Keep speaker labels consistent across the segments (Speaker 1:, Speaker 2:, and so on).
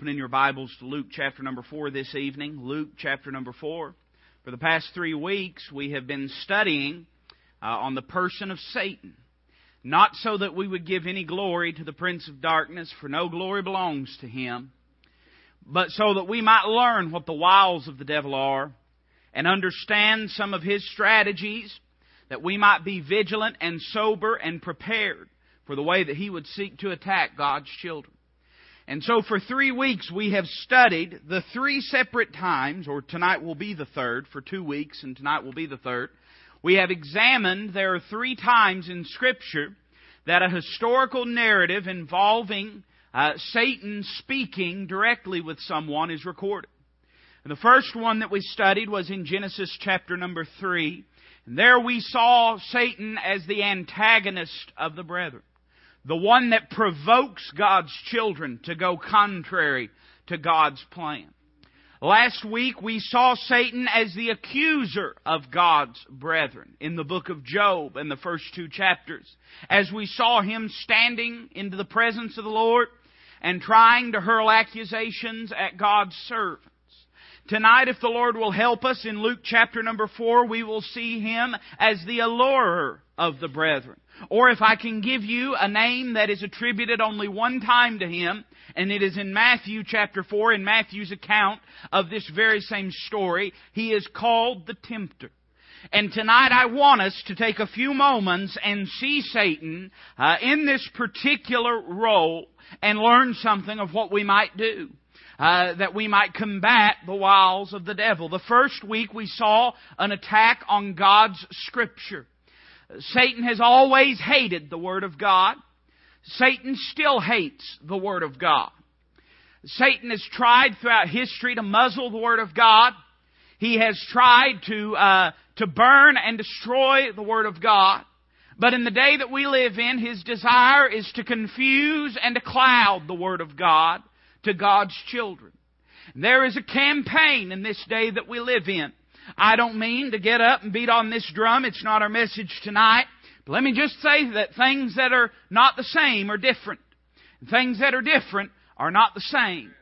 Speaker 1: Opening your Bibles to Luke chapter number 4 this evening. Luke chapter number 4. For the past three weeks, we have been studying uh, on the person of Satan. Not so that we would give any glory to the Prince of Darkness, for no glory belongs to him, but so that we might learn what the wiles of the devil are and understand some of his strategies, that we might be vigilant and sober and prepared for the way that he would seek to attack God's children. And so for three weeks we have studied the three separate times, or tonight will be the third, for two weeks, and tonight will be the third. We have examined there are three times in Scripture that a historical narrative involving uh, Satan speaking directly with someone is recorded. And the first one that we studied was in Genesis chapter number 3. And there we saw Satan as the antagonist of the brethren the one that provokes God's children to go contrary to God's plan. Last week we saw Satan as the accuser of God's brethren in the book of Job in the first two chapters, as we saw him standing into the presence of the Lord and trying to hurl accusations at God's servants. Tonight, if the Lord will help us in Luke chapter number four, we will see him as the allurer of the brethren. Or if I can give you a name that is attributed only one time to him, and it is in Matthew chapter 4, in Matthew's account of this very same story, he is called the tempter. And tonight I want us to take a few moments and see Satan uh, in this particular role and learn something of what we might do. Uh, that we might combat the wiles of the devil. The first week we saw an attack on God's Scripture. Satan has always hated the Word of God. Satan still hates the Word of God. Satan has tried throughout history to muzzle the Word of God. He has tried to, uh, to burn and destroy the Word of God. But in the day that we live in, his desire is to confuse and to cloud the Word of God to God's children. There is a campaign in this day that we live in I don't mean to get up and beat on this drum. It's not our message tonight. But let me just say that things that are not the same are different. And things that are different are not the same.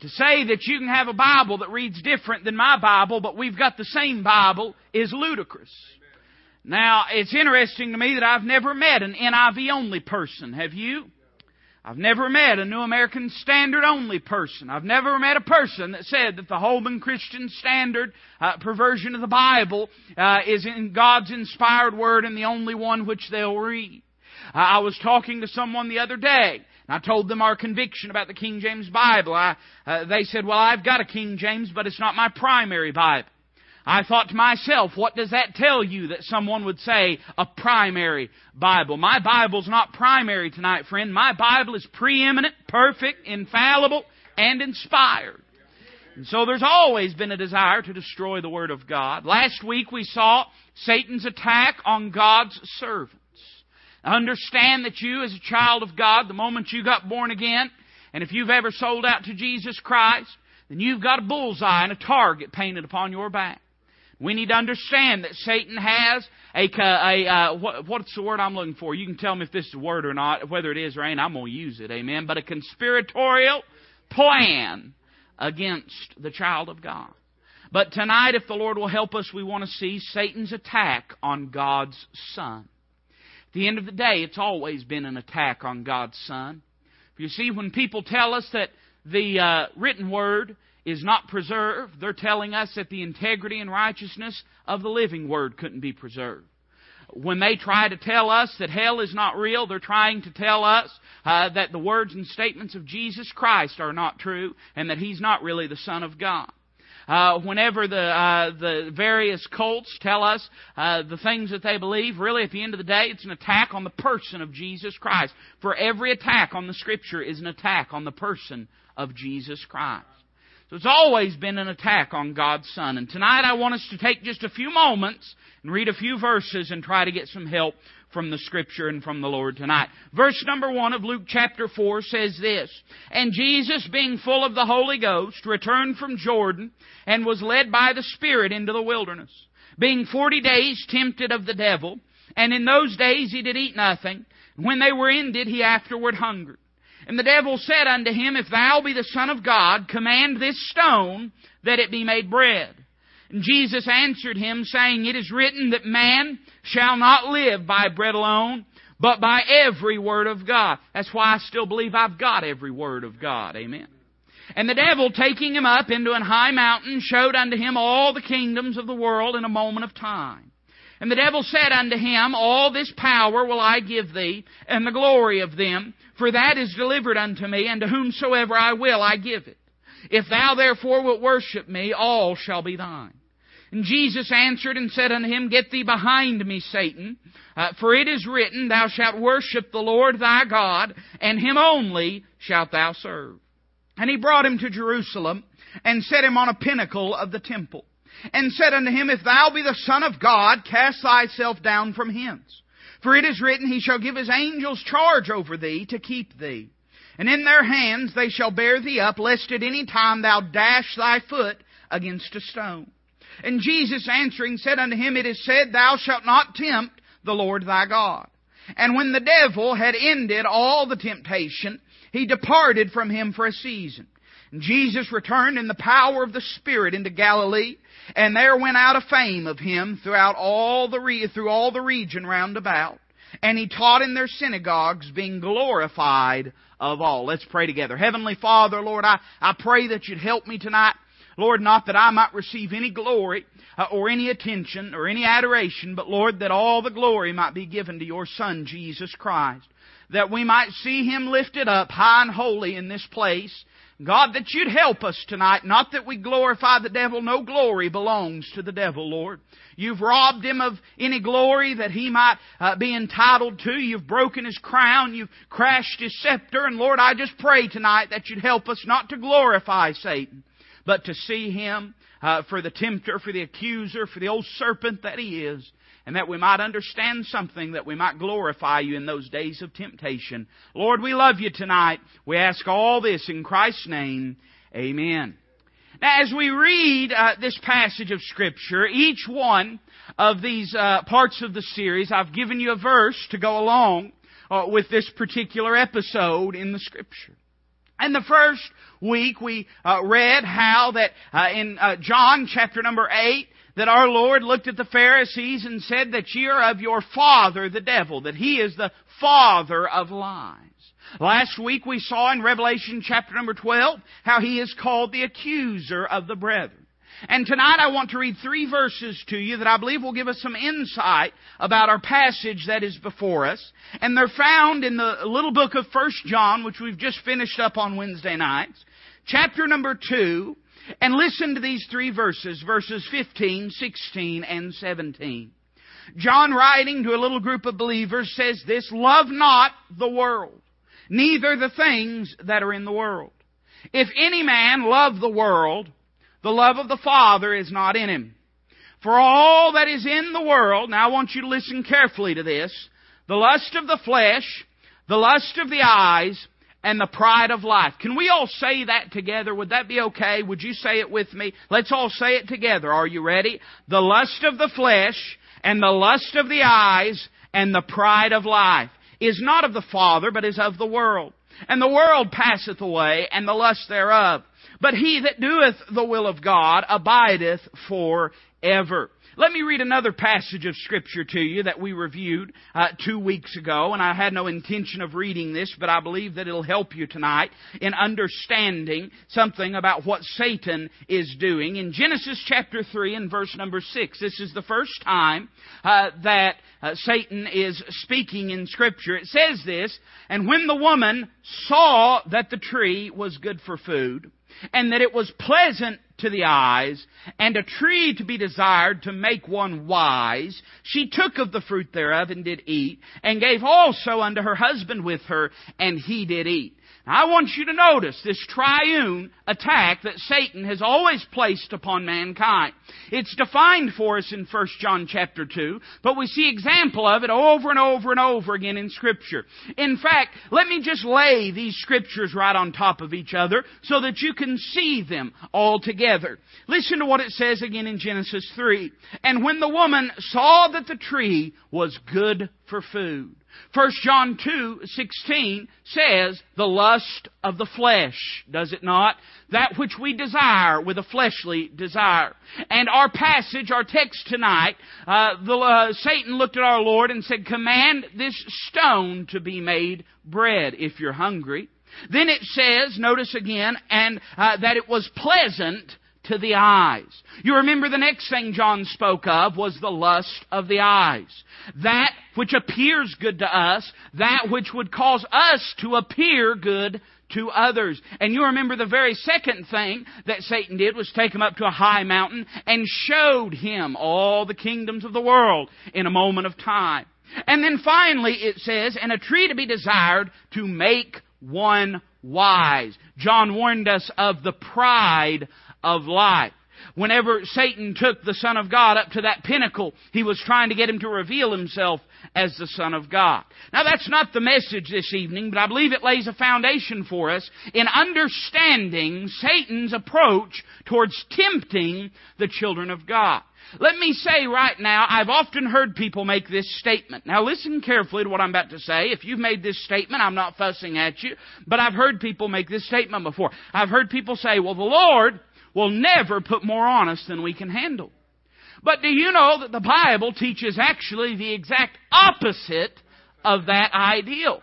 Speaker 1: To say that you can have a Bible that reads different than my Bible, but we've got the same Bible, is ludicrous. Now, it's interesting to me that I've never met an NIV only person. Have you? I've never met a New American Standard only person. I've never met a person that said that the Holman Christian Standard uh, perversion of the Bible uh, is in God's inspired word and the only one which they'll read. Uh, I was talking to someone the other day. And I told them our conviction about the King James Bible. I, uh, they said, "Well, I've got a King James, but it's not my primary Bible." I thought to myself, what does that tell you that someone would say a primary Bible? My Bible's not primary tonight, friend. My Bible is preeminent, perfect, infallible, and inspired. And so there's always been a desire to destroy the Word of God. Last week we saw Satan's attack on God's servants. Understand that you, as a child of God, the moment you got born again, and if you've ever sold out to Jesus Christ, then you've got a bullseye and a target painted upon your back. We need to understand that Satan has a, a uh, what, what's the word I'm looking for? You can tell me if this is a word or not, whether it is or ain't. I'm going to use it, amen. But a conspiratorial plan against the child of God. But tonight, if the Lord will help us, we want to see Satan's attack on God's Son. At the end of the day, it's always been an attack on God's Son. You see, when people tell us that the uh, written word is not preserved, they're telling us that the integrity and righteousness of the living Word couldn't be preserved. When they try to tell us that hell is not real, they're trying to tell us uh, that the words and statements of Jesus Christ are not true and that He's not really the Son of God. Uh, whenever the uh, the various cults tell us uh, the things that they believe, really at the end of the day, it's an attack on the person of Jesus Christ. For every attack on the Scripture is an attack on the person of Jesus Christ. So it's always been an attack on God's Son. And tonight I want us to take just a few moments and read a few verses and try to get some help from the Scripture and from the Lord tonight. Verse number one of Luke chapter four says this, And Jesus, being full of the Holy Ghost, returned from Jordan and was led by the Spirit into the wilderness, being forty days tempted of the devil. And in those days he did eat nothing. When they were ended, he afterward hungered. And the devil said unto him, If thou be the Son of God, command this stone that it be made bread. And Jesus answered him, saying, It is written that man shall not live by bread alone, but by every word of God. That's why I still believe I've got every word of God. Amen. And the devil, taking him up into an high mountain, showed unto him all the kingdoms of the world in a moment of time. And the devil said unto him, All this power will I give thee, and the glory of them, for that is delivered unto me, and to whomsoever I will I give it. If thou therefore wilt worship me, all shall be thine. And Jesus answered and said unto him, Get thee behind me, Satan, uh, for it is written, Thou shalt worship the Lord thy God, and him only shalt thou serve. And he brought him to Jerusalem, and set him on a pinnacle of the temple, and said unto him, If thou be the Son of God, cast thyself down from hence. For it is written, He shall give His angels charge over thee to keep thee. And in their hands they shall bear thee up, lest at any time thou dash thy foot against a stone. And Jesus answering said unto him, It is said, Thou shalt not tempt the Lord thy God. And when the devil had ended all the temptation, he departed from him for a season. And Jesus returned in the power of the Spirit into Galilee, and there went out a fame of him throughout all the re- through all the region round about. And he taught in their synagogues, being glorified of all. Let's pray together. Heavenly Father, Lord, I, I pray that you'd help me tonight. Lord, not that I might receive any glory uh, or any attention or any adoration, but Lord, that all the glory might be given to your Son, Jesus Christ. That we might see Him lifted up high and holy in this place God, that you'd help us tonight. Not that we glorify the devil. No glory belongs to the devil, Lord. You've robbed him of any glory that he might uh, be entitled to. You've broken his crown. You've crashed his scepter. And Lord, I just pray tonight that you'd help us not to glorify Satan, but to see him uh, for the tempter, for the accuser, for the old serpent that he is and that we might understand something, that we might glorify you in those days of temptation. Lord, we love you tonight. We ask all this in Christ's name. Amen. Now, as we read uh, this passage of Scripture, each one of these uh, parts of the series, I've given you a verse to go along uh, with this particular episode in the Scripture. And the first week we uh, read how that uh, in uh, John chapter number 8, that our Lord looked at the Pharisees and said that ye are of your father, the devil, that he is the father of lies. Last week we saw in Revelation chapter number 12 how he is called the accuser of the brethren. And tonight I want to read three verses to you that I believe will give us some insight about our passage that is before us. And they're found in the little book of First John, which we've just finished up on Wednesday nights. Chapter number 2, and listen to these three verses, verses 15, 16, and 17. John writing to a little group of believers says this, Love not the world, neither the things that are in the world. If any man love the world, the love of the Father is not in him. For all that is in the world, now I want you to listen carefully to this, the lust of the flesh, the lust of the eyes, and the pride of life. Can we all say that together? Would that be okay? Would you say it with me? Let's all say it together. Are you ready? The lust of the flesh and the lust of the eyes and the pride of life is not of the Father, but is of the world. And the world passeth away, and the lust thereof. But he that doeth the will of God abideth for ever. Let me read another passage of Scripture to you that we reviewed uh, two weeks ago, and I had no intention of reading this, but I believe that it'll help you tonight in understanding something about what Satan is doing. In Genesis chapter 3 and verse number 6, this is the first time uh, that uh, Satan is speaking in Scripture. It says this, And when the woman saw that the tree was good for food, and that it was pleasant to the eyes, and a tree to be desired to make one wise, she took of the fruit thereof and did eat, and gave also unto her husband with her, and he did eat. I want you to notice this triune attack that Satan has always placed upon mankind. It's defined for us in 1 John chapter 2, but we see example of it over and over and over again in scripture. In fact, let me just lay these scriptures right on top of each other so that you can see them all together. Listen to what it says again in Genesis 3. And when the woman saw that the tree was good for food, 1 John 2, 16 says, the lust of the flesh, does it not? That which we desire with a fleshly desire. And our passage, our text tonight, uh, the, uh, Satan looked at our Lord and said, command this stone to be made bread if you're hungry. Then it says, notice again, and uh, that it was pleasant to the eyes. You remember the next thing John spoke of was the lust of the eyes. That which appears good to us, that which would cause us to appear good to others. And you remember the very second thing that Satan did was take him up to a high mountain and showed him all the kingdoms of the world in a moment of time. And then finally it says, and a tree to be desired to make one wise. John warned us of the pride of life. Whenever Satan took the Son of God up to that pinnacle, he was trying to get him to reveal himself as the Son of God. Now that's not the message this evening, but I believe it lays a foundation for us in understanding Satan's approach towards tempting the children of God. Let me say right now, I've often heard people make this statement. Now listen carefully to what I'm about to say. If you've made this statement, I'm not fussing at you, but I've heard people make this statement before. I've heard people say, well, the Lord will never put more on us than we can handle. But do you know that the Bible teaches actually the exact opposite of that ideal?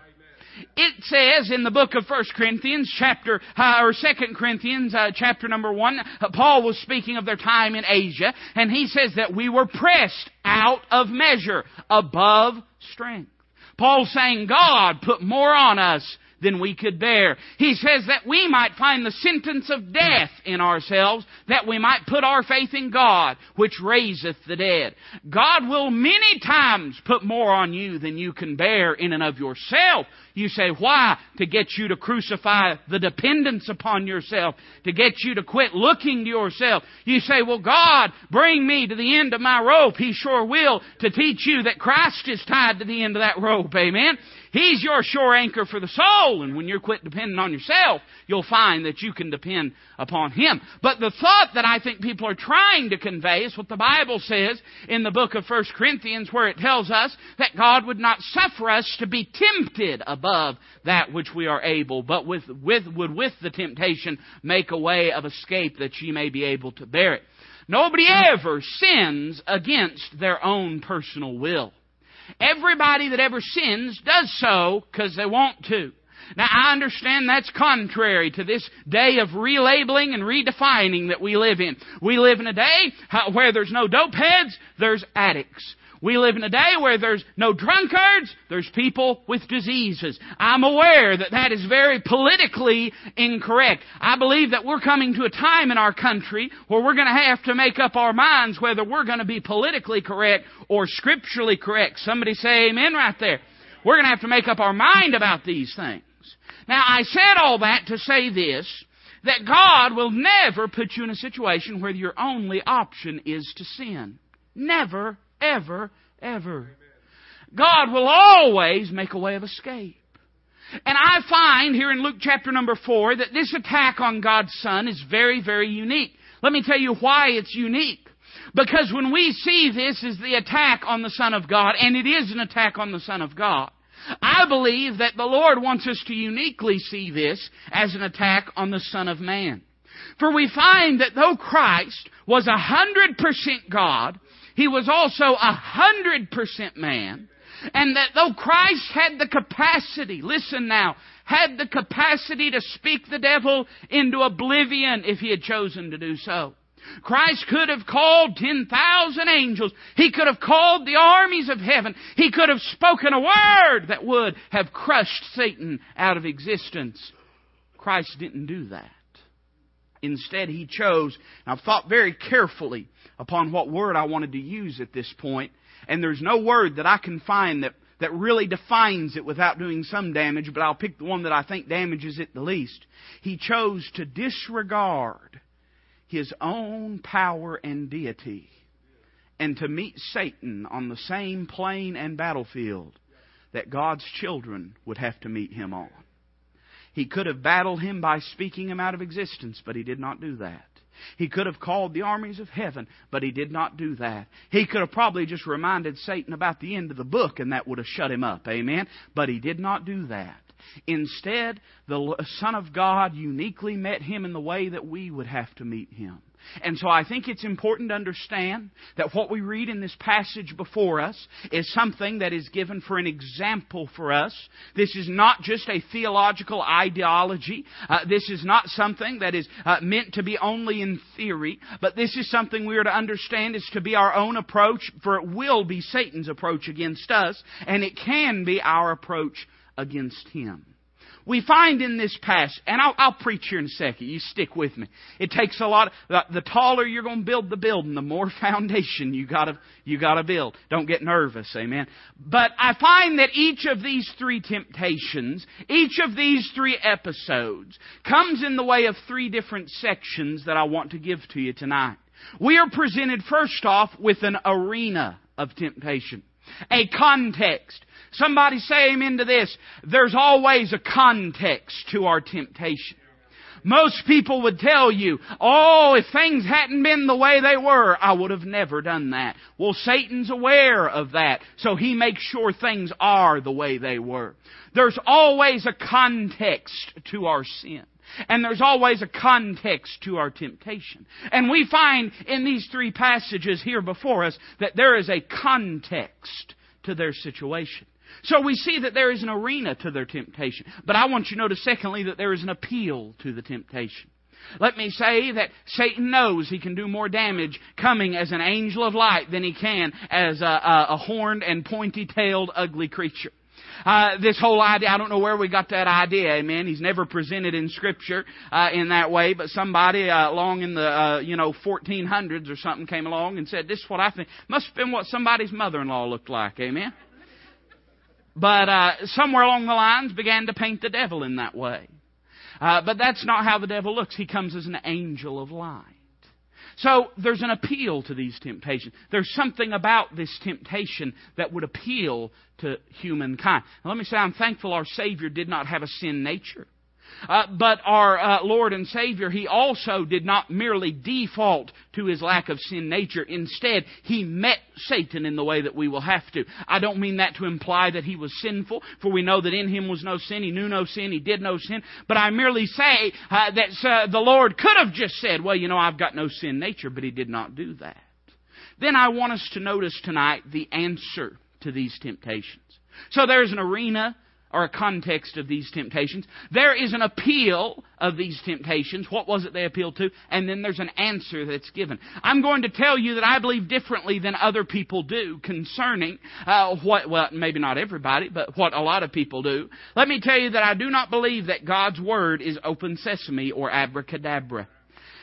Speaker 1: It says in the book of 1 Corinthians chapter, uh, or 2 Corinthians uh, chapter number 1, uh, Paul was speaking of their time in Asia, and he says that we were pressed out of measure, above strength. Paul saying God put more on us than we could bear. He says that we might find the sentence of death in ourselves, that we might put our faith in God, which raiseth the dead. God will many times put more on you than you can bear in and of yourself. You say, why? To get you to crucify the dependence upon yourself, to get you to quit looking to yourself. You say, well, God, bring me to the end of my rope. He sure will to teach you that Christ is tied to the end of that rope. Amen. He's your sure anchor for the soul. And when you quit depending on yourself, you'll find that you can depend upon Him. But the thought that I think people are trying to convey is what the Bible says in the book of 1 Corinthians where it tells us that God would not suffer us to be tempted above that which we are able, but with, with, would with the temptation make a way of escape that ye may be able to bear it. Nobody ever sins against their own personal will. Everybody that ever sins does so because they want to. Now, I understand that's contrary to this day of relabeling and redefining that we live in. We live in a day uh, where there's no dope heads, there's addicts. We live in a day where there's no drunkards, there's people with diseases. I'm aware that that is very politically incorrect. I believe that we're coming to a time in our country where we're going to have to make up our minds whether we're going to be politically correct or scripturally correct. Somebody say amen right there. We're going to have to make up our mind about these things. Now, I said all that to say this, that God will never put you in a situation where your only option is to sin. Never ever, ever. God will always make a way of escape. And I find here in Luke chapter number four that this attack on God's Son is very, very unique. Let me tell you why it's unique. Because when we see this as the attack on the Son of God, and it is an attack on the Son of God, I believe that the Lord wants us to uniquely see this as an attack on the Son of Man. For we find that though Christ was a hundred percent God, he was also a hundred percent man. And that though Christ had the capacity, listen now, had the capacity to speak the devil into oblivion if he had chosen to do so. Christ could have called 10,000 angels. He could have called the armies of heaven. He could have spoken a word that would have crushed Satan out of existence. Christ didn't do that. Instead, He chose, I've thought very carefully upon what word I wanted to use at this point, and there's no word that I can find that, that really defines it without doing some damage, but I'll pick the one that I think damages it the least. He chose to disregard his own power and deity and to meet Satan on the same plane and battlefield that God's children would have to meet him on. He could have battled him by speaking him out of existence, but he did not do that. He could have called the armies of heaven, but he did not do that. He could have probably just reminded Satan about the end of the book and that would have shut him up. Amen? But he did not do that. Instead, the Son of God uniquely met him in the way that we would have to meet him. And so I think it's important to understand that what we read in this passage before us is something that is given for an example for us. This is not just a theological ideology. Uh, this is not something that is uh, meant to be only in theory, but this is something we are to understand is to be our own approach, for it will be Satan's approach against us, and it can be our approach against him we find in this passage, and I'll, I'll, preach here in a second. You stick with me. It takes a lot. The, the taller you're going to build the building, the more foundation you gotta you gotta build. Don't get nervous, amen. But I find that each of these three temptations, each of these three episodes, comes in the way of three different sections that I want to give to you tonight. We are presented first off with an arena of temptation, a context. Somebody say amen to this. There's always a context to our temptation. Most people would tell you, oh, if things hadn't been the way they were, I would have never done that. Well, Satan's aware of that, so he makes sure things are the way they were. There's always a context to our sin. And there's always a context to our temptation. And we find in these three passages here before us that there is a context to their situation. So we see that there is an arena to their temptation. But I want you to notice, secondly, that there is an appeal to the temptation. Let me say that Satan knows he can do more damage coming as an angel of light than he can as a, a, a horned and pointy-tailed ugly creature. Uh, this whole idea, I don't know where we got that idea, amen. He's never presented in Scripture uh, in that way, but somebody uh, along in the, uh, you know, 1400s or something came along and said, this is what I think. Must have been what somebody's mother-in-law looked like, amen but uh, somewhere along the lines began to paint the devil in that way. Uh, but that's not how the devil looks. He comes as an angel of light. So there's an appeal to these temptations. There's something about this temptation that would appeal to humankind. Now, let me say, I'm thankful our Savior did not have a sin nature. Uh, but our uh, Lord and Savior, He also did not merely default to His lack of sin nature. Instead, He met Satan in the way that we will have to. I don't mean that to imply that He was sinful, for we know that in Him was no sin. He knew no sin. He did no sin. But I merely say uh, that uh, the Lord could have just said, well, you know, I've got no sin nature, but He did not do that. Then I want us to notice tonight the answer to these temptations. So there's an arena or a context of these temptations. There is an appeal of these temptations. What was it they appealed to? And then there's an answer that's given. I'm going to tell you that I believe differently than other people do concerning uh, what, well, maybe not everybody, but what a lot of people do. Let me tell you that I do not believe that God's Word is open sesame or abracadabra.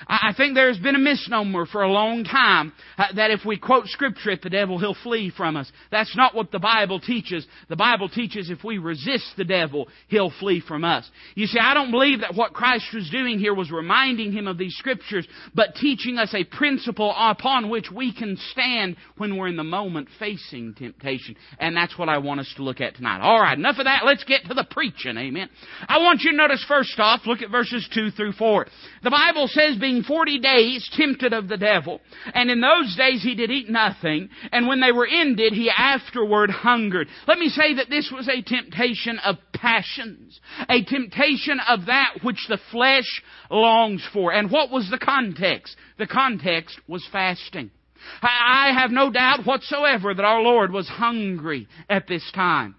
Speaker 1: I think there's been a misnomer for a long time uh, that if we quote Scripture at the devil, he'll flee from us. That's not what the Bible teaches. The Bible teaches if we resist the devil, he'll flee from us. You see, I don't believe that what Christ was doing here was reminding him of these Scriptures, but teaching us a principle upon which we can stand when we're in the moment facing temptation. And that's what I want us to look at tonight. Alright, enough of that. Let's get to the preaching. Amen. I want you to notice first off, look at verses 2 through 4. The Bible says, being being forty days tempted of the devil. And in those days he did eat nothing. And when they were ended, he afterward hungered. Let me say that this was a temptation of passions. A temptation of that which the flesh longs for. And what was the context? The context was fasting. I have no doubt whatsoever that our Lord was hungry at this time.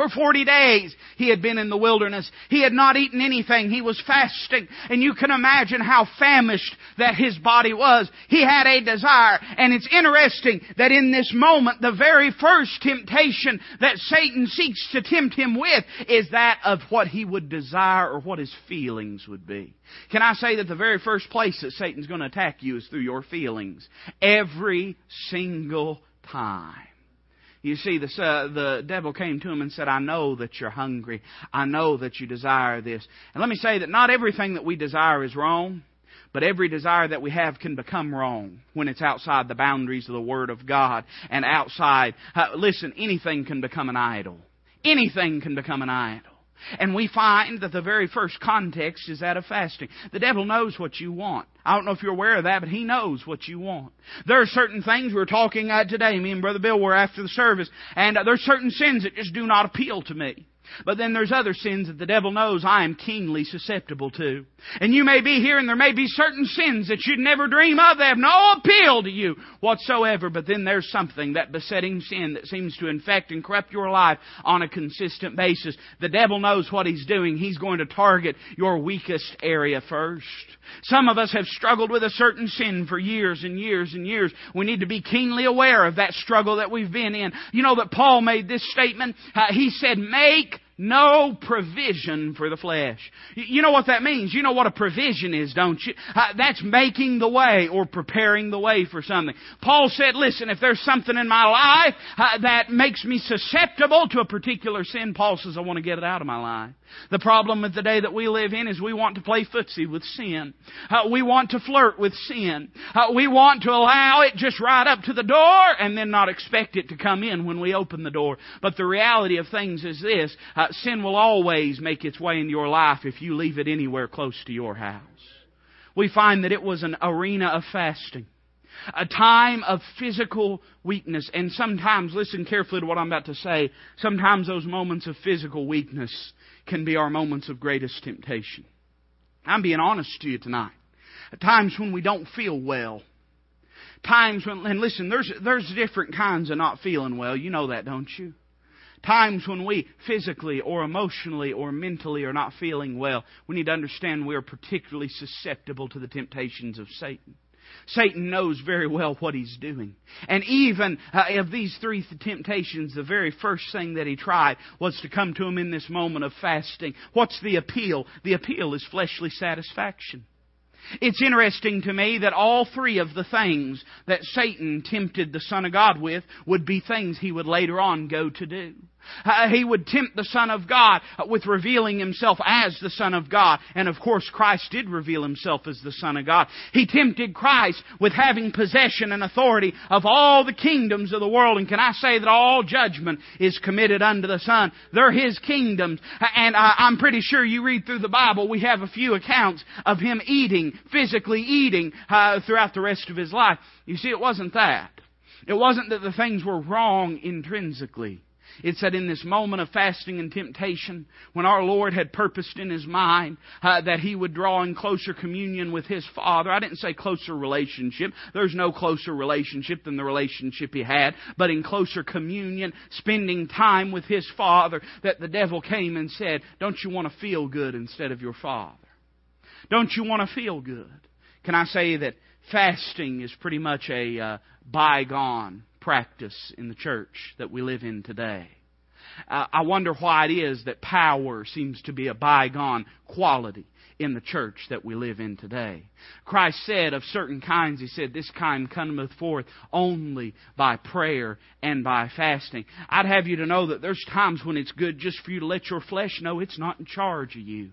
Speaker 1: For 40 days he had been in the wilderness. He had not eaten anything. He was fasting. And you can imagine how famished that his body was. He had a desire. And it's interesting that in this moment, the very first temptation that Satan seeks to tempt him with is that of what he would desire or what his feelings would be. Can I say that the very first place that Satan's going to attack you is through your feelings? Every single time. You see, the, uh, the devil came to him and said, I know that you're hungry. I know that you desire this. And let me say that not everything that we desire is wrong, but every desire that we have can become wrong when it's outside the boundaries of the Word of God and outside. Uh, listen, anything can become an idol. Anything can become an idol. And we find that the very first context is that of fasting. The devil knows what you want. I don't know if you're aware of that, but he knows what you want. There are certain things we're talking at today. Me and Brother Bill were after the service, and uh, there are certain sins that just do not appeal to me. But then there's other sins that the devil knows I am keenly susceptible to. And you may be here and there may be certain sins that you'd never dream of. They have no appeal to you whatsoever. But then there's something, that besetting sin that seems to infect and corrupt your life on a consistent basis. The devil knows what he's doing. He's going to target your weakest area first. Some of us have struggled with a certain sin for years and years and years. We need to be keenly aware of that struggle that we've been in. You know that Paul made this statement. Uh, he said, make no provision for the flesh. You know what that means? You know what a provision is, don't you? Uh, that's making the way or preparing the way for something. Paul said, listen, if there's something in my life uh, that makes me susceptible to a particular sin, Paul says, I want to get it out of my life. The problem with the day that we live in is we want to play footsie with sin. Uh, we want to flirt with sin. Uh, we want to allow it just right up to the door and then not expect it to come in when we open the door. But the reality of things is this, uh, sin will always make its way into your life if you leave it anywhere close to your house. We find that it was an arena of fasting a time of physical weakness. And sometimes, listen carefully to what I'm about to say, sometimes those moments of physical weakness can be our moments of greatest temptation. I'm being honest to you tonight. At times when we don't feel well. Times when, and listen, there's, there's different kinds of not feeling well. You know that, don't you? Times when we physically or emotionally or mentally are not feeling well, we need to understand we are particularly susceptible to the temptations of Satan. Satan knows very well what he's doing. And even uh, of these three temptations, the very first thing that he tried was to come to him in this moment of fasting. What's the appeal? The appeal is fleshly satisfaction. It's interesting to me that all three of the things that Satan tempted the Son of God with would be things he would later on go to do. Uh, he would tempt the Son of God with revealing himself as the Son of God. And of course, Christ did reveal himself as the Son of God. He tempted Christ with having possession and authority of all the kingdoms of the world. And can I say that all judgment is committed unto the Son? They're His kingdoms. And I'm pretty sure you read through the Bible, we have a few accounts of Him eating, physically eating, uh, throughout the rest of His life. You see, it wasn't that. It wasn't that the things were wrong intrinsically. It's that in this moment of fasting and temptation, when our Lord had purposed in His mind uh, that He would draw in closer communion with His Father, I didn't say closer relationship. There's no closer relationship than the relationship He had, but in closer communion, spending time with His Father, that the devil came and said, Don't you want to feel good instead of your Father? Don't you want to feel good? Can I say that fasting is pretty much a uh, bygone practice in the church that we live in today. Uh, I wonder why it is that power seems to be a bygone quality in the church that we live in today. Christ said of certain kinds, He said, This kind cometh forth only by prayer and by fasting. I'd have you to know that there's times when it's good just for you to let your flesh know it's not in charge of you.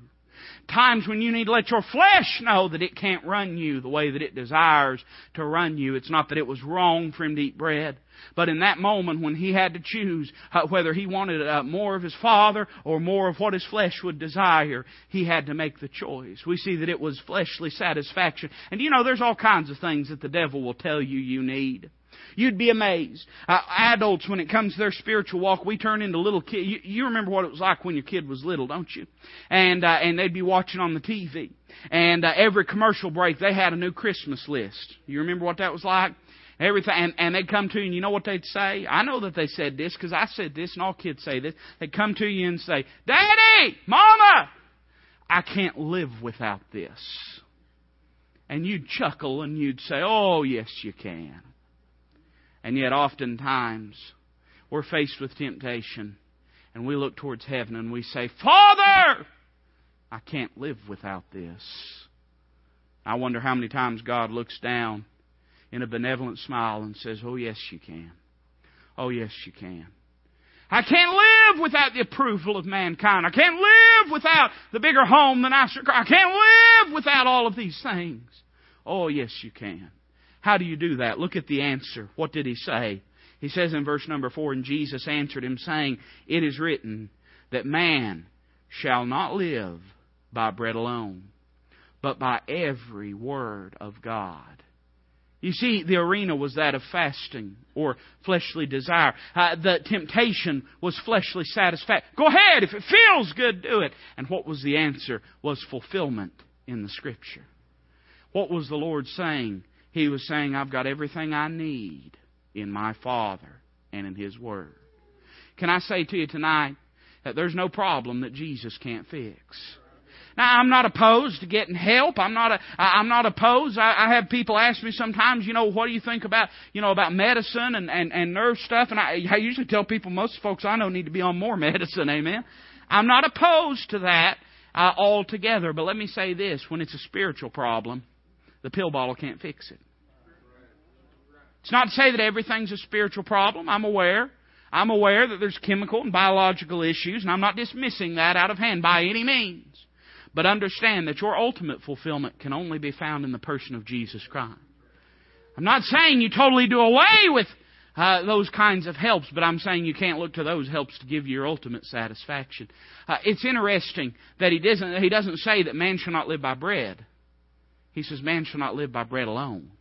Speaker 1: Times when you need to let your flesh know that it can't run you the way that it desires to run you. It's not that it was wrong for him to eat bread. But in that moment when he had to choose uh, whether he wanted uh, more of his father or more of what his flesh would desire, he had to make the choice. We see that it was fleshly satisfaction. And you know, there's all kinds of things that the devil will tell you you need. You'd be amazed. Uh, adults, when it comes to their spiritual walk, we turn into little kids. You, you remember what it was like when your kid was little, don't you? And uh, and they'd be watching on the TV, and uh, every commercial break they had a new Christmas list. You remember what that was like? Everything, and, and they'd come to you, and you know what they'd say? I know that they said this because I said this, and all kids say this. They'd come to you and say, "Daddy, Mama, I can't live without this." And you'd chuckle and you'd say, "Oh, yes, you can." And yet, oftentimes, we're faced with temptation and we look towards heaven and we say, Father, I can't live without this. I wonder how many times God looks down in a benevolent smile and says, Oh, yes, you can. Oh, yes, you can. I can't live without the approval of mankind. I can't live without the bigger home, the nicer car. I can't live without all of these things. Oh, yes, you can. How do you do that? Look at the answer. What did he say? He says in verse number four, and Jesus answered him, saying, It is written that man shall not live by bread alone, but by every word of God. You see, the arena was that of fasting or fleshly desire. Uh, the temptation was fleshly satisfaction. Go ahead, if it feels good, do it. And what was the answer? Was fulfillment in the Scripture. What was the Lord saying? He was saying, I've got everything I need in my Father and in His Word. Can I say to you tonight that there's no problem that Jesus can't fix? Now, I'm not opposed to getting help. I'm not, a, I'm not opposed. I, I have people ask me sometimes, you know, what do you think about, you know, about medicine and, and, and nerve stuff? And I, I usually tell people, most folks I know need to be on more medicine. Amen. I'm not opposed to that uh, altogether. But let me say this: when it's a spiritual problem, the pill bottle can't fix it. It's not to say that everything's a spiritual problem. I'm aware. I'm aware that there's chemical and biological issues, and I'm not dismissing that out of hand by any means. But understand that your ultimate fulfillment can only be found in the person of Jesus Christ. I'm not saying you totally do away with uh, those kinds of helps, but I'm saying you can't look to those helps to give you your ultimate satisfaction. Uh, it's interesting that he doesn't, he doesn't say that man shall not live by bread. He says man shall not live by bread alone.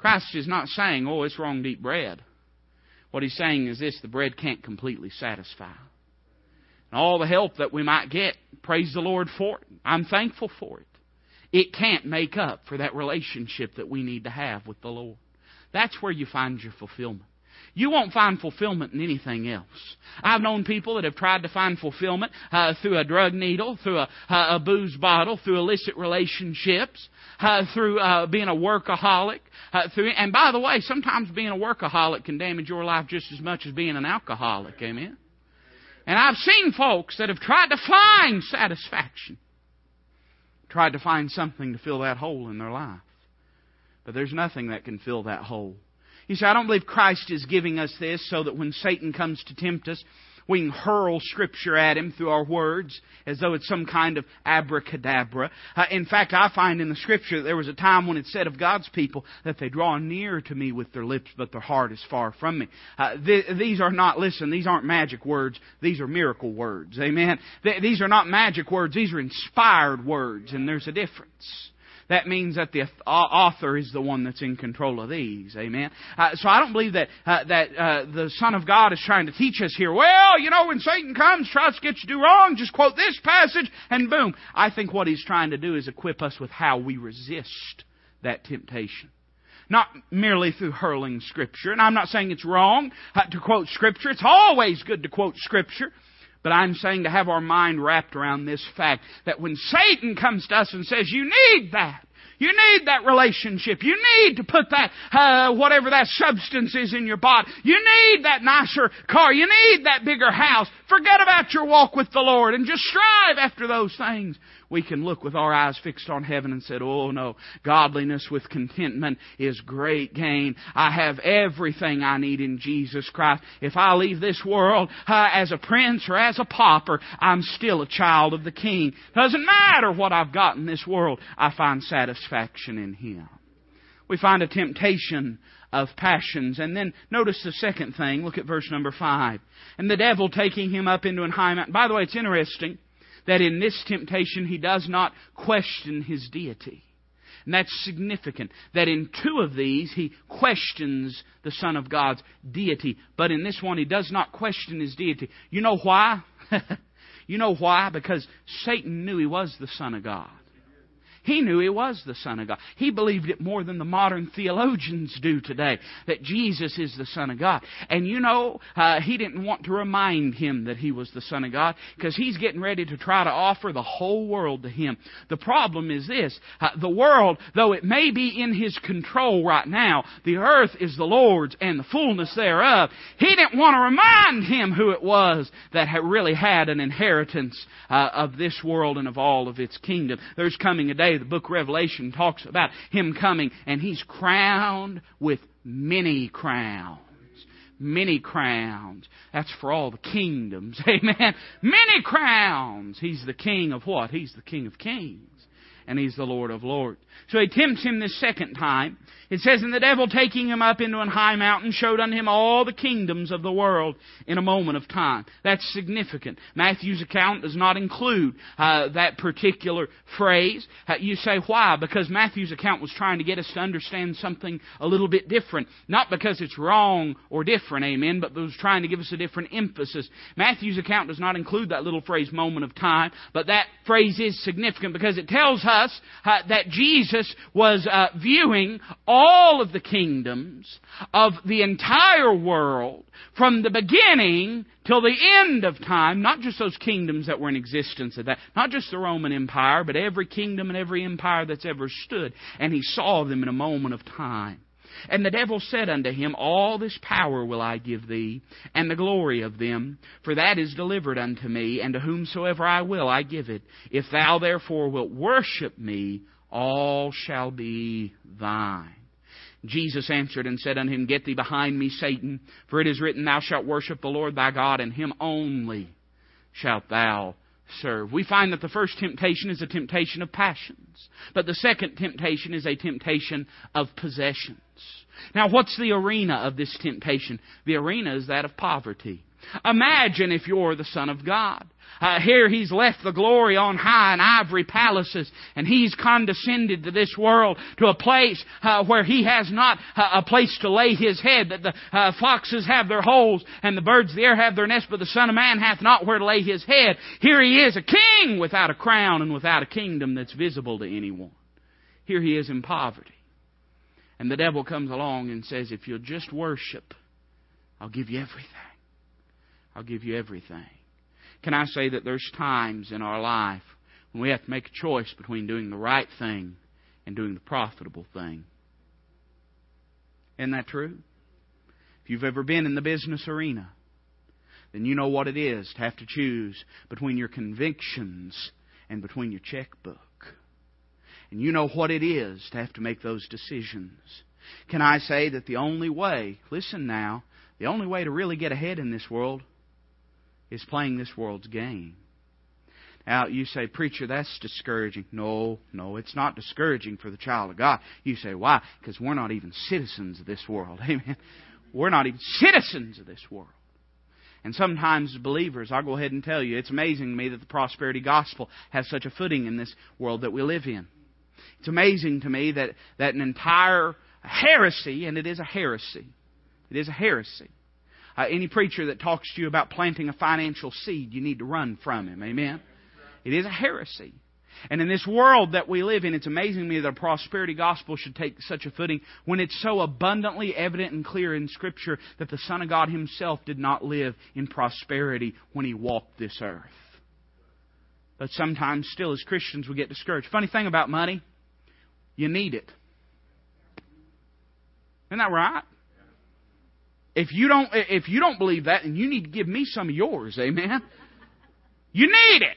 Speaker 1: Christ is not saying, oh, it's wrong to eat bread. What he's saying is this the bread can't completely satisfy and all the help that we might get, praise the Lord for it. I'm thankful for it. It can't make up for that relationship that we need to have with the Lord. That's where you find your fulfillment. You won't find fulfillment in anything else. I've known people that have tried to find fulfillment uh, through a drug needle, through a, a booze bottle, through illicit relationships, uh, through uh, being a workaholic. Uh, through, and by the way, sometimes being a workaholic can damage your life just as much as being an alcoholic. Amen. And I've seen folks that have tried to find satisfaction, tried to find something to fill that hole in their life. But there's nothing that can fill that hole. You see, I don't believe Christ is giving us this so that when Satan comes to tempt us, we can hurl Scripture at him through our words as though it's some kind of abracadabra. Uh, in fact, I find in the Scripture that there was a time when it said of God's people that they draw near to me with their lips, but their heart is far from me. Uh, th- these are not, listen, these aren't magic words. These are miracle words. Amen. Th- these are not magic words. These are inspired words, and there's a difference that means that the author is the one that's in control of these. Amen. Uh, so I don't believe that uh, that uh, the Son of God is trying to teach us here. Well, you know, when Satan comes, tries to get you to do wrong, just quote this passage, and boom. I think what he's trying to do is equip us with how we resist that temptation not merely through hurling Scripture. And I'm not saying it's wrong uh, to quote Scripture. It's always good to quote Scripture. But I'm saying to have our mind wrapped around this fact that when Satan comes to us and says, you need that, you need that relationship. You need to put that, uh, whatever that substance is in your body. You need that nicer car. You need that bigger house. Forget about your walk with the Lord and just strive after those things we can look with our eyes fixed on heaven and said, Oh no, godliness with contentment is great gain. I have everything I need in Jesus Christ. If I leave this world uh, as a prince or as a pauper, I'm still a child of the King. Doesn't matter what I've got in this world, I find satisfaction in Him. We find a temptation of passions. And then notice the second thing. Look at verse number five. And the devil taking him up into an high mountain. By the way, it's interesting that in this temptation he does not question his deity. And that's significant. That in two of these he questions the Son of God's deity. But in this one he does not question his deity. You know why? you know why? Because Satan knew he was the Son of God. He knew he was the Son of God. He believed it more than the modern theologians do today, that Jesus is the Son of God. And you know, uh, he didn't want to remind him that he was the Son of God, because he's getting ready to try to offer the whole world to him. The problem is this, uh, the world, though it may be in his control right now, the earth is the Lord's and the fullness thereof. He didn't want to remind him who it was that had really had an inheritance uh, of this world and of all of its kingdom. There's coming a day the book of Revelation talks about him coming and he's crowned with many crowns. Many crowns. That's for all the kingdoms. Amen. Many crowns. He's the king of what? He's the king of kings and He's the Lord of Lords. So he tempts him this second time. It says, And the devil taking him up into an high mountain showed unto him all the kingdoms of the world in a moment of time. That's significant. Matthew's account does not include uh, that particular phrase. Uh, you say, why? Because Matthew's account was trying to get us to understand something a little bit different. Not because it's wrong or different, amen, but was trying to give us a different emphasis. Matthew's account does not include that little phrase, moment of time, but that phrase is significant because it tells us uh, that Jesus was uh, viewing all of the kingdoms of the entire world from the beginning till the end of time, not just those kingdoms that were in existence at that, not just the Roman Empire, but every kingdom and every empire that's ever stood. And he saw them in a moment of time. And the devil said unto him, All this power will I give thee, and the glory of them, for that is delivered unto me, and to whomsoever I will I give it. If thou therefore wilt worship me, all shall be thine. Jesus answered and said unto him, Get thee behind me, Satan, for it is written, Thou shalt worship the Lord thy God, and him only shalt thou serve. We find that the first temptation is a temptation of passions, but the second temptation is a temptation of possessions. Now, what's the arena of this temptation? The arena is that of poverty. Imagine if you're the Son of God. Uh, here he's left the glory on high in ivory palaces, and he's condescended to this world, to a place uh, where he has not uh, a place to lay his head, that the uh, foxes have their holes, and the birds of the air have their nests, but the Son of Man hath not where to lay his head. Here he is, a king without a crown and without a kingdom that's visible to anyone. Here he is in poverty. And the devil comes along and says, If you'll just worship, I'll give you everything. I'll give you everything. Can I say that there's times in our life when we have to make a choice between doing the right thing and doing the profitable thing? Isn't that true? If you've ever been in the business arena, then you know what it is to have to choose between your convictions and between your checkbook. And you know what it is to have to make those decisions. Can I say that the only way, listen now, the only way to really get ahead in this world is playing this world's game. Now, you say, Preacher, that's discouraging. No, no, it's not discouraging for the child of God. You say, Why? Because we're not even citizens of this world. Amen. We're not even citizens of this world. And sometimes, believers, I'll go ahead and tell you, it's amazing to me that the prosperity gospel has such a footing in this world that we live in. It's amazing to me that, that an entire heresy, and it is a heresy, it is a heresy, uh, any preacher that talks to you about planting a financial seed, you need to run from him. Amen? It is a heresy. And in this world that we live in, it's amazing to me that a prosperity gospel should take such a footing when it's so abundantly evident and clear in Scripture that the Son of God Himself did not live in prosperity when He walked this earth. But sometimes, still, as Christians, we get discouraged. Funny thing about money, you need it. Isn't that right? If you don't, if you don't believe that, then you need to give me some of yours. Amen. You need it.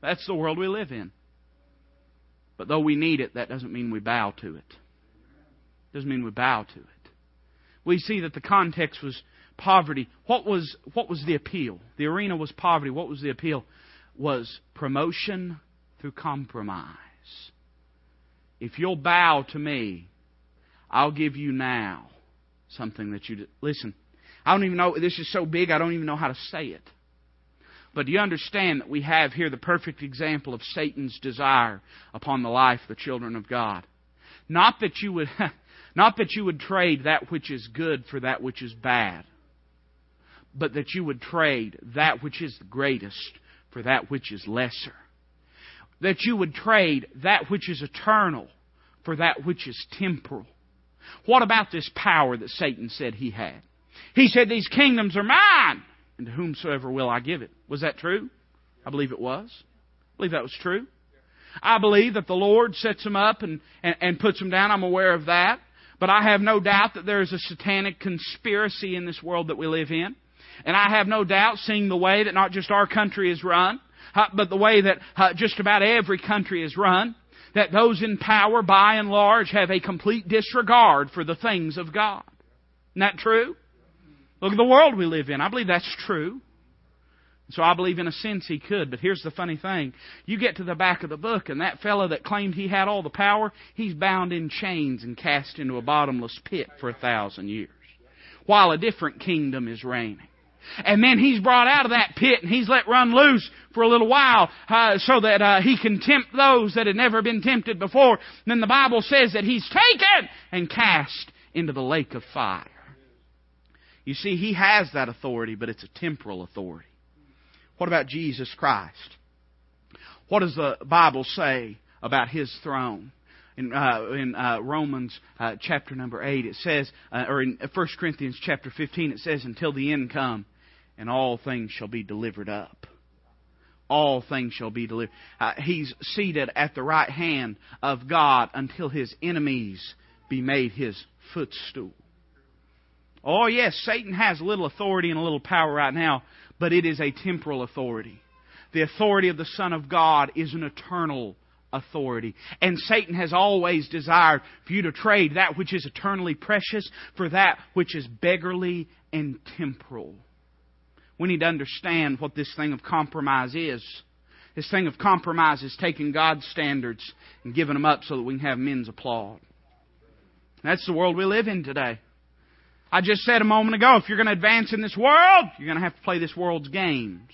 Speaker 1: That's the world we live in. But though we need it, that doesn't mean we bow to it. Doesn't mean we bow to it. We see that the context was poverty. What was what was the appeal? The arena was poverty. What was the appeal? Was promotion through compromise. If you'll bow to me, I'll give you now something that you listen. I don't even know this is so big I don't even know how to say it. But do you understand that we have here the perfect example of Satan's desire upon the life of the children of God? Not that you would not that you would trade that which is good for that which is bad, but that you would trade that which is the greatest for that which is lesser. That you would trade that which is eternal for that which is temporal. What about this power that Satan said he had? He said, These kingdoms are mine, and to whomsoever will I give it. Was that true? I believe it was. I believe that was true. I believe that the Lord sets them up and, and, and puts them down. I'm aware of that. But I have no doubt that there is a satanic conspiracy in this world that we live in. And I have no doubt, seeing the way that not just our country is run, uh, but the way that uh, just about every country is run, that those in power, by and large, have a complete disregard for the things of God. Isn't that true? Look at the world we live in. I believe that's true. So I believe in a sense he could, but here's the funny thing. You get to the back of the book and that fellow that claimed he had all the power, he's bound in chains and cast into a bottomless pit for a thousand years. While a different kingdom is reigning. And then he's brought out of that pit and he's let run loose for a little while uh, so that uh, he can tempt those that had never been tempted before. And then the Bible says that he's taken and cast into the lake of fire. You see, he has that authority, but it's a temporal authority. What about Jesus Christ? What does the Bible say about His throne? In, uh, in uh, Romans uh, chapter number 8, it says, uh, or in 1 Corinthians chapter 15, it says, until the end come, and all things shall be delivered up. All things shall be delivered. Uh, he's seated at the right hand of God until his enemies be made his footstool. Oh, yes, Satan has a little authority and a little power right now, but it is a temporal authority. The authority of the Son of God is an eternal authority. And Satan has always desired for you to trade that which is eternally precious for that which is beggarly and temporal. We need to understand what this thing of compromise is. This thing of compromise is taking God's standards and giving them up so that we can have men's applaud. That's the world we live in today. I just said a moment ago, if you're going to advance in this world, you're going to have to play this world's games.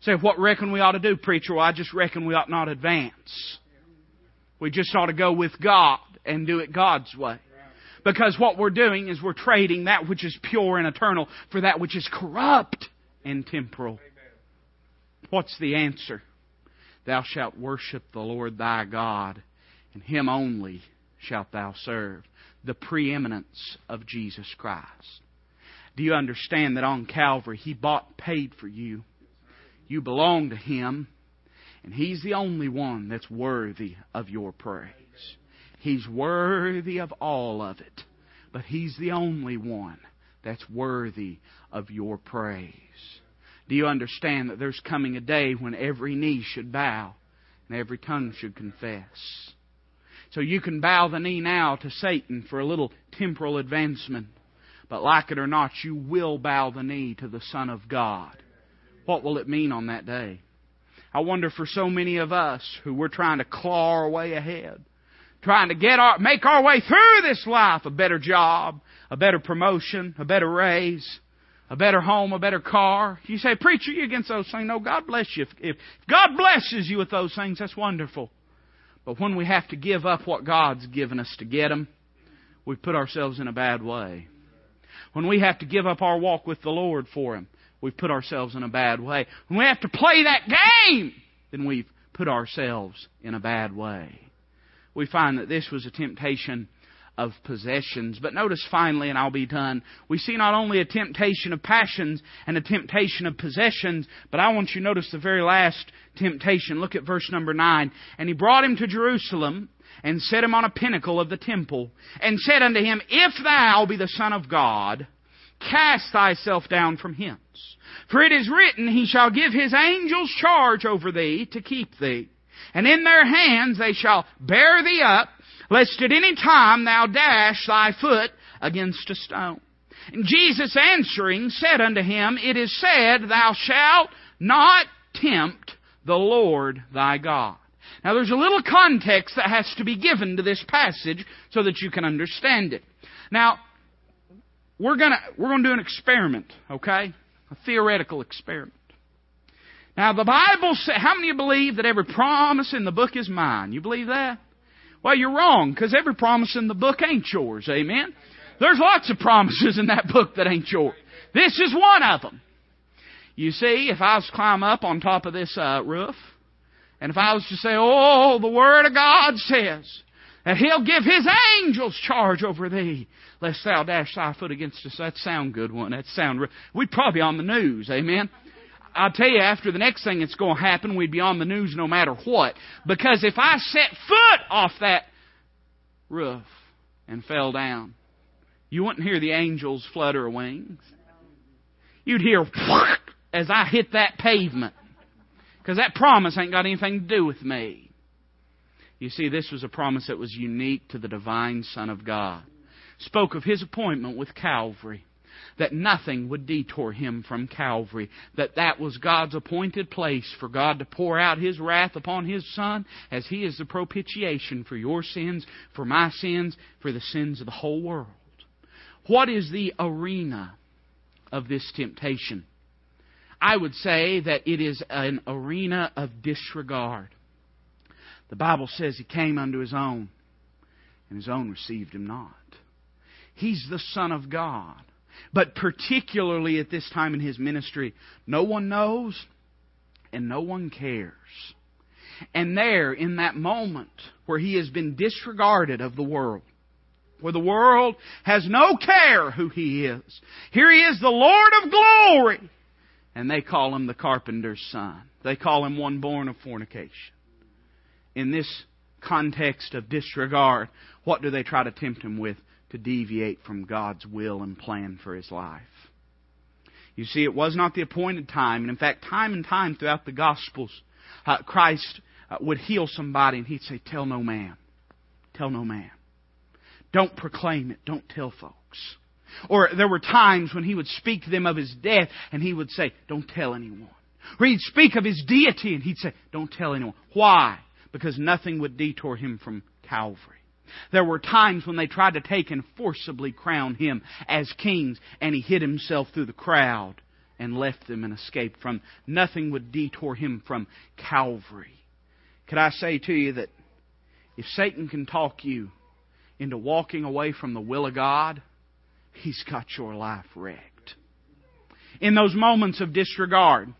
Speaker 1: Say, what reckon we ought to do, preacher? Well, I just reckon we ought not advance. We just ought to go with God and do it God's way. Because what we're doing is we're trading that which is pure and eternal for that which is corrupt and temporal. What's the answer? Thou shalt worship the Lord thy God, and him only shalt thou serve the preeminence of Jesus Christ. Do you understand that on Calvary He bought, paid for you? You belong to Him, and He's the only one that's worthy of your praise. He's worthy of all of it, but He's the only one that's worthy of your praise. Do you understand that there's coming a day when every knee should bow and every tongue should confess? So you can bow the knee now to Satan for a little temporal advancement. But like it or not, you will bow the knee to the Son of God. What will it mean on that day? I wonder for so many of us who we're trying to claw our way ahead, trying to get our, make our way through this life, a better job, a better promotion, a better raise, a better home, a better car. You say, preacher, you against those things? No, God bless you. If, if God blesses you with those things, that's wonderful. But when we have to give up what God's given us to get them, we put ourselves in a bad way. When we have to give up our walk with the Lord for Him, we've put ourselves in a bad way. When we have to play that game, then we've put ourselves in a bad way. We find that this was a temptation of possessions. But notice finally, and I'll be done, we see not only a temptation of passions and a temptation of possessions, but I want you to notice the very last temptation. Look at verse number 9. And he brought him to Jerusalem and set him on a pinnacle of the temple and said unto him, If thou be the Son of God, cast thyself down from hence. For it is written, He shall give His angels charge over thee to keep thee. And in their hands they shall bear thee up, lest at any time thou dash thy foot against a stone. And Jesus answering said unto him, It is said, Thou shalt not tempt the Lord thy God. Now there's a little context that has to be given to this passage so that you can understand it. Now, we're gonna, we're gonna do an experiment, okay? A theoretical experiment. Now the Bible says, how many believe that every promise in the book is mine? You believe that? Well, you're wrong, because every promise in the book ain't yours. Amen? There's lots of promises in that book that ain't yours. This is one of them. You see, if I was to climb up on top of this uh, roof, and if I was to say, Oh, the Word of God says that He'll give His angels charge over thee, lest thou dash thy foot against us. That sound good one. That sound. We'd probably be on the news. Amen. I'll tell you, after the next thing that's going to happen, we'd be on the news no matter what. Because if I set foot off that roof and fell down, you wouldn't hear the angels flutter wings. You'd hear as I hit that pavement. Because that promise ain't got anything to do with me. You see, this was a promise that was unique to the divine Son of God. Spoke of His appointment with Calvary that nothing would detour him from Calvary, that that was God's appointed place for God to pour out his wrath upon his Son as he is the propitiation for your sins, for my sins, for the sins of the whole world. What is the arena of this temptation? I would say that it is an arena of disregard. The Bible says he came unto his own, and his own received him not. He's the Son of God. But particularly at this time in his ministry, no one knows and no one cares. And there, in that moment where he has been disregarded of the world, where the world has no care who he is, here he is, the Lord of glory. And they call him the carpenter's son. They call him one born of fornication. In this context of disregard, what do they try to tempt him with? To deviate from God's will and plan for his life. You see, it was not the appointed time. And in fact, time and time throughout the Gospels, uh, Christ uh, would heal somebody and he'd say, Tell no man. Tell no man. Don't proclaim it. Don't tell folks. Or there were times when he would speak to them of his death and he would say, Don't tell anyone. Or he'd speak of his deity and he'd say, Don't tell anyone. Why? Because nothing would detour him from Calvary. There were times when they tried to take and forcibly crown him as king, and he hid himself through the crowd and left them and escaped from. Nothing would detour him from Calvary. Could I say to you that if Satan can talk you into walking away from the will of God, he's got your life wrecked. In those moments of disregard,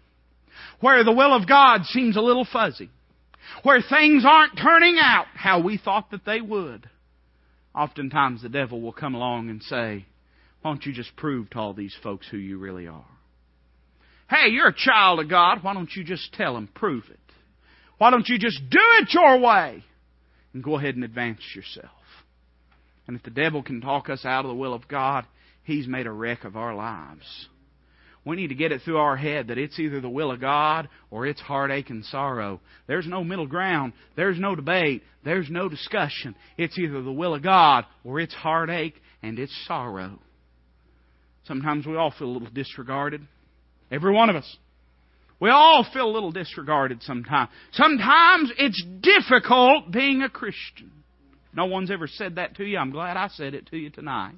Speaker 1: where the will of God seems a little fuzzy, where things aren't turning out how we thought that they would, oftentimes the devil will come along and say, Why don't you just prove to all these folks who you really are? Hey, you're a child of God. Why don't you just tell them, prove it? Why don't you just do it your way and go ahead and advance yourself? And if the devil can talk us out of the will of God, he's made a wreck of our lives. We need to get it through our head that it's either the will of God or it's heartache and sorrow. There's no middle ground. There's no debate. There's no discussion. It's either the will of God or it's heartache and it's sorrow. Sometimes we all feel a little disregarded. Every one of us. We all feel a little disregarded sometimes. Sometimes it's difficult being a Christian. No one's ever said that to you. I'm glad I said it to you tonight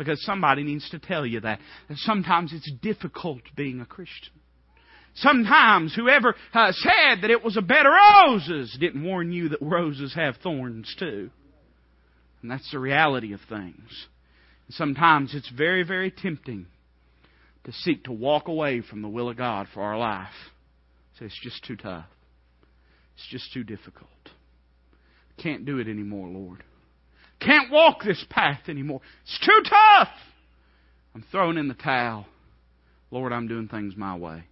Speaker 1: because somebody needs to tell you that. sometimes it's difficult being a Christian. Sometimes whoever uh, said that it was a bed of roses didn't warn you that roses have thorns too. And that's the reality of things. Sometimes it's very, very tempting to seek to walk away from the will of God for our life. Say, it's just too tough. It's just too difficult. Can't do it anymore, Lord. Can't walk this path anymore. It's too tough. I'm throwing in the towel. Lord, I'm doing things my way.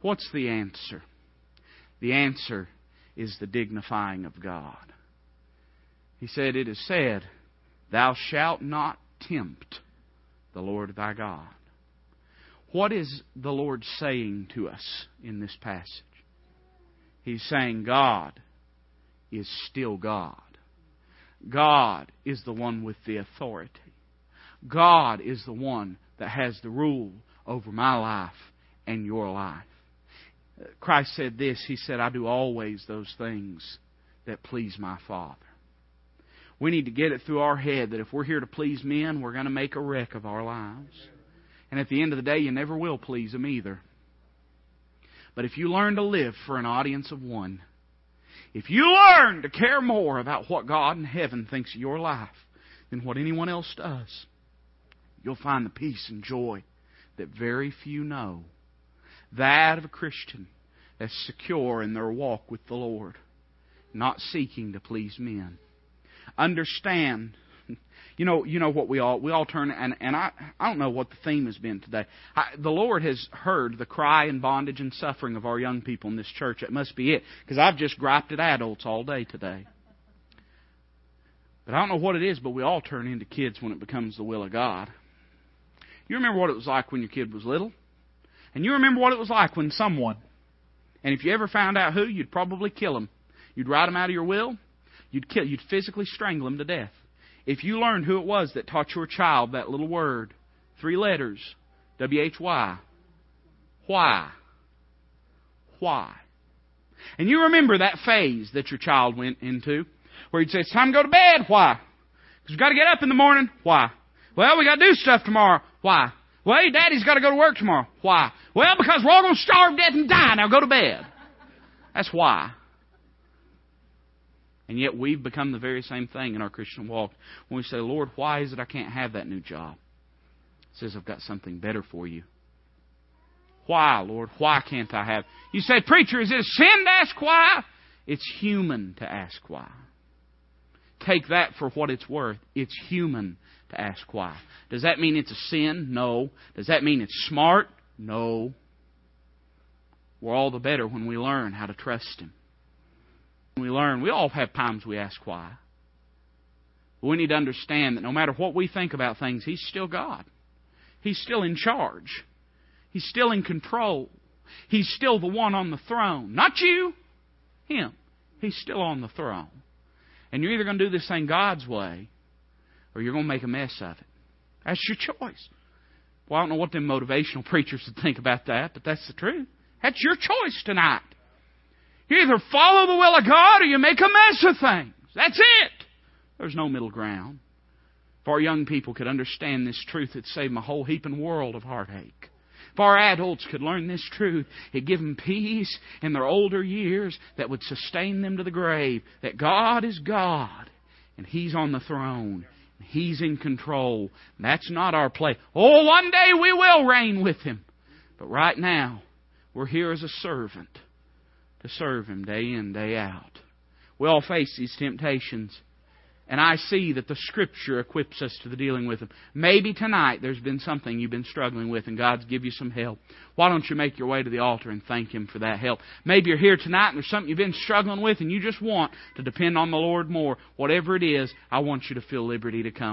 Speaker 1: What's the answer? The answer is the dignifying of God. He said, It is said, Thou shalt not tempt the Lord thy God. What is the Lord saying to us in this passage? He's saying God is still God. God is the one with the authority. God is the one that has the rule over my life and your life. Christ said this He said, I do always those things that please my Father. We need to get it through our head that if we're here to please men, we're going to make a wreck of our lives. And at the end of the day, you never will please them either. But if you learn to live for an audience of one, if you learn to care more about what God in heaven thinks of your life than what anyone else does, you'll find the peace and joy that very few know. That of a Christian that's secure in their walk with the Lord, not seeking to please men. Understand you know, you know what we all we all turn and and I I don't know what the theme has been today. I, the Lord has heard the cry and bondage and suffering of our young people in this church. It must be it because I've just griped at adults all day today. But I don't know what it is, but we all turn into kids when it becomes the will of God. You remember what it was like when your kid was little? And you remember what it was like when someone, and if you ever found out who, you'd probably kill him. You'd write him out of your will. You'd kill. You'd physically strangle him to death. If you learned who it was that taught your child that little word, Three letters. W H Y. Why? Why? And you remember that phase that your child went into where he'd say, It's time to go to bed. Why? Because we've got to get up in the morning. Why? Well, we got to do stuff tomorrow. Why? Well, your daddy's got to go to work tomorrow. Why? Well, because we're all going to starve to death and die. Now go to bed. That's why. And yet we've become the very same thing in our Christian walk. When we say, Lord, why is it I can't have that new job? It says, I've got something better for you. Why, Lord? Why can't I have? You say, Preacher, is it a sin to ask why? It's human to ask why. Take that for what it's worth. It's human to ask why. Does that mean it's a sin? No. Does that mean it's smart? No. We're all the better when we learn how to trust Him. We learn, we all have times we ask why. But we need to understand that no matter what we think about things, He's still God. He's still in charge. He's still in control. He's still the one on the throne. Not you, Him. He's still on the throne. And you're either going to do this thing God's way or you're going to make a mess of it. That's your choice. Well, I don't know what them motivational preachers would think about that, but that's the truth. That's your choice tonight. You either follow the will of God or you make a mess of things. That's it. There's no middle ground. If our young people could understand this truth, it'd save them a whole heaping world of heartache. If our adults could learn this truth, it'd give them peace in their older years that would sustain them to the grave. That God is God, and He's on the throne. He's in control. That's not our play. Oh, one day we will reign with Him. But right now, we're here as a servant to serve Him day in, day out. We all face these temptations. And I see that the Scripture equips us to the dealing with them. Maybe tonight there's been something you've been struggling with and God's give you some help. Why don't you make your way to the altar and thank Him for that help? Maybe you're here tonight and there's something you've been struggling with and you just want to depend on the Lord more. Whatever it is, I want you to feel liberty to come.